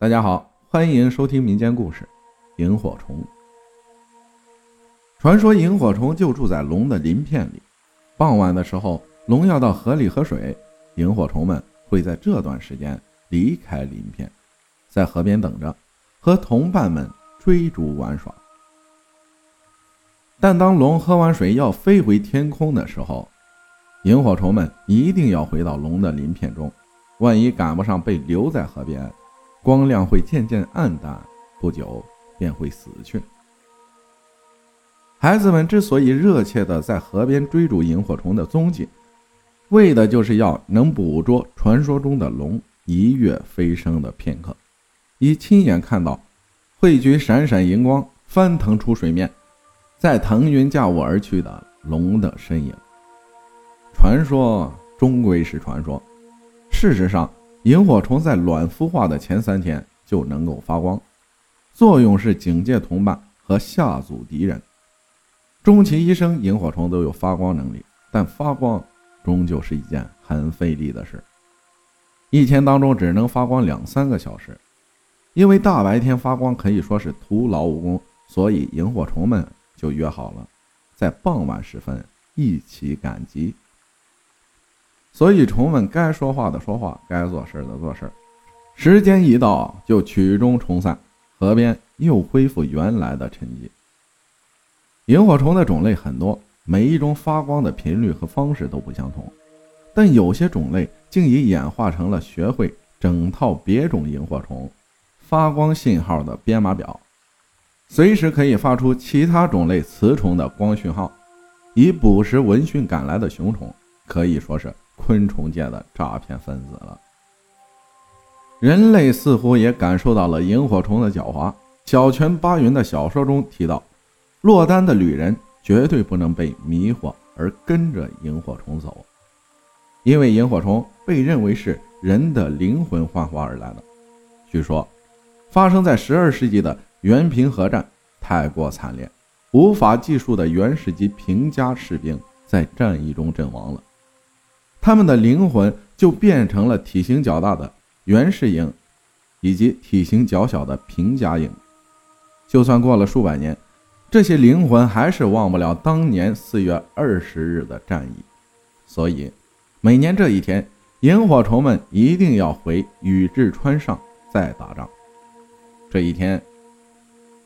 大家好，欢迎收听民间故事《萤火虫》。传说萤火虫就住在龙的鳞片里。傍晚的时候，龙要到河里喝水，萤火虫们会在这段时间离开鳞片，在河边等着，和同伴们追逐玩耍。但当龙喝完水要飞回天空的时候，萤火虫们一定要回到龙的鳞片中，万一赶不上，被留在河边。光亮会渐渐暗淡，不久便会死去。孩子们之所以热切地在河边追逐萤火虫的踪迹，为的就是要能捕捉传说中的龙一跃飞升的片刻，以亲眼看到汇聚闪闪荧光、翻腾出水面，在腾云驾雾而去的龙的身影。传说终归是传说，事实上。萤火虫在卵孵化的前三天就能够发光，作用是警戒同伴和吓阻敌人。终其一生，萤火虫都有发光能力，但发光终究是一件很费力的事，一天当中只能发光两三个小时。因为大白天发光可以说是徒劳无功，所以萤火虫们就约好了，在傍晚时分一起赶集。所以，虫们该说话的说话，该做事的做事。时间一到，就曲终虫散，河边又恢复原来的沉寂。萤火虫的种类很多，每一种发光的频率和方式都不相同，但有些种类竟已演化成了学会整套别种萤火虫发光信号的编码表，随时可以发出其他种类雌虫的光讯号，以捕食闻讯赶来的雄虫，可以说是。昆虫界的诈骗分子了。人类似乎也感受到了萤火虫的狡猾。小泉八云的小说中提到，落单的旅人绝对不能被迷惑而跟着萤火虫走，因为萤火虫被认为是人的灵魂幻化而来的。据说，发生在十二世纪的原平和战太过惨烈，无法计数的原始级平家士兵在战役中阵亡了。他们的灵魂就变成了体型较大的原始鹰，以及体型较小的平家鹰。就算过了数百年，这些灵魂还是忘不了当年四月二十日的战役。所以，每年这一天，萤火虫们一定要回宇治川上再打仗。这一天，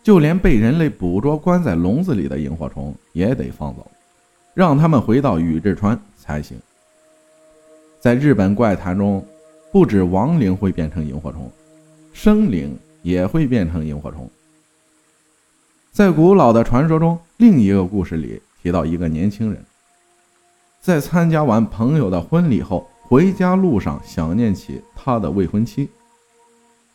就连被人类捕捉关在笼子里的萤火虫也得放走，让他们回到宇治川才行。在日本怪谈中，不止亡灵会变成萤火虫，生灵也会变成萤火虫。在古老的传说中，另一个故事里提到一个年轻人，在参加完朋友的婚礼后，回家路上想念起他的未婚妻，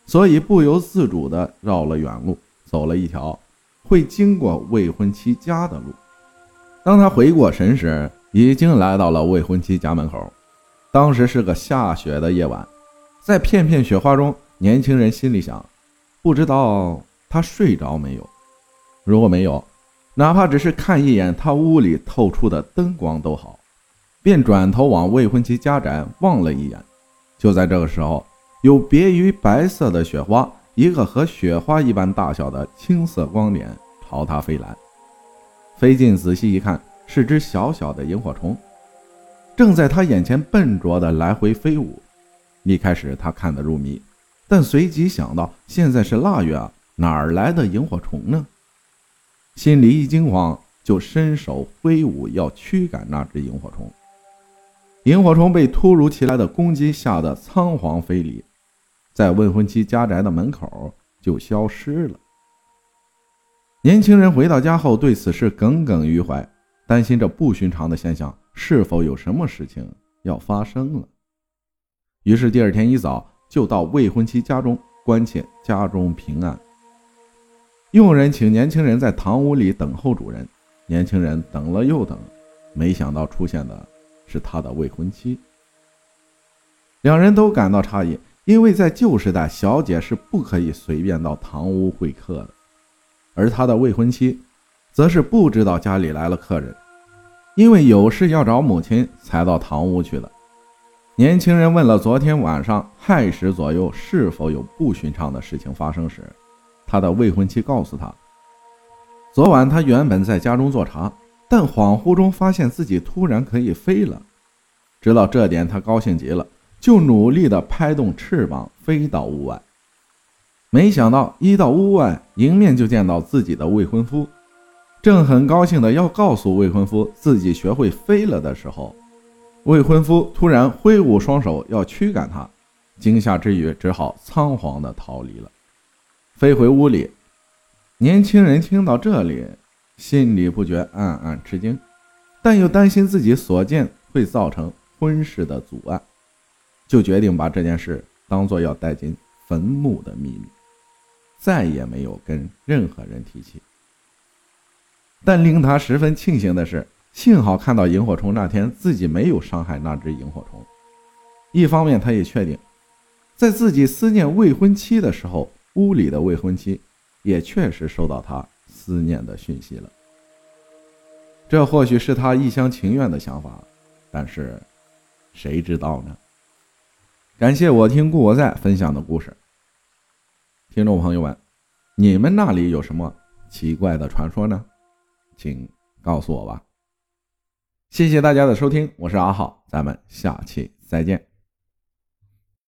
所以不由自主地绕了远路，走了一条会经过未婚妻家的路。当他回过神时，已经来到了未婚妻家门口。当时是个下雪的夜晚，在片片雪花中，年轻人心里想：不知道他睡着没有？如果没有，哪怕只是看一眼他屋里透出的灯光都好。便转头往未婚妻家宅望了一眼。就在这个时候，有别于白色的雪花，一个和雪花一般大小的青色光点朝他飞来。飞近仔细一看，是只小小的萤火虫。正在他眼前笨拙地来回飞舞，一开始他看得入迷，但随即想到现在是腊月啊，哪儿来的萤火虫呢？心里一惊慌，就伸手挥舞要驱赶那只萤火虫。萤火虫被突如其来的攻击吓得仓皇飞离，在未婚妻家宅的门口就消失了。年轻人回到家后，对此事耿耿于怀，担心这不寻常的现象。是否有什么事情要发生了？于是第二天一早就到未婚妻家中关切家中平安。佣人请年轻人在堂屋里等候主人。年轻人等了又等，没想到出现的是他的未婚妻。两人都感到诧异，因为在旧时代，小姐是不可以随便到堂屋会客的，而他的未婚妻则是不知道家里来了客人。因为有事要找母亲，才到堂屋去的。年轻人问了昨天晚上亥时左右是否有不寻常的事情发生时，他的未婚妻告诉他，昨晚他原本在家中做茶，但恍惚中发现自己突然可以飞了。知道这点，他高兴极了，就努力地拍动翅膀飞到屋外。没想到一到屋外，迎面就见到自己的未婚夫，正很高兴的要告诉未婚夫自己学会飞了的时候。未婚夫突然挥舞双手要驱赶他，惊吓之余只好仓皇地逃离了，飞回屋里。年轻人听到这里，心里不觉暗暗吃惊，但又担心自己所见会造成婚事的阻碍，就决定把这件事当做要带进坟墓的秘密，再也没有跟任何人提起。但令他十分庆幸的是。幸好看到萤火虫那天，自己没有伤害那只萤火虫。一方面，他也确定，在自己思念未婚妻的时候，屋里的未婚妻也确实收到他思念的讯息了。这或许是他一厢情愿的想法，但是谁知道呢？感谢我听故我在分享的故事。听众朋友们，你们那里有什么奇怪的传说呢？请告诉我吧。谢谢大家的收听，我是阿浩，咱们下期再见。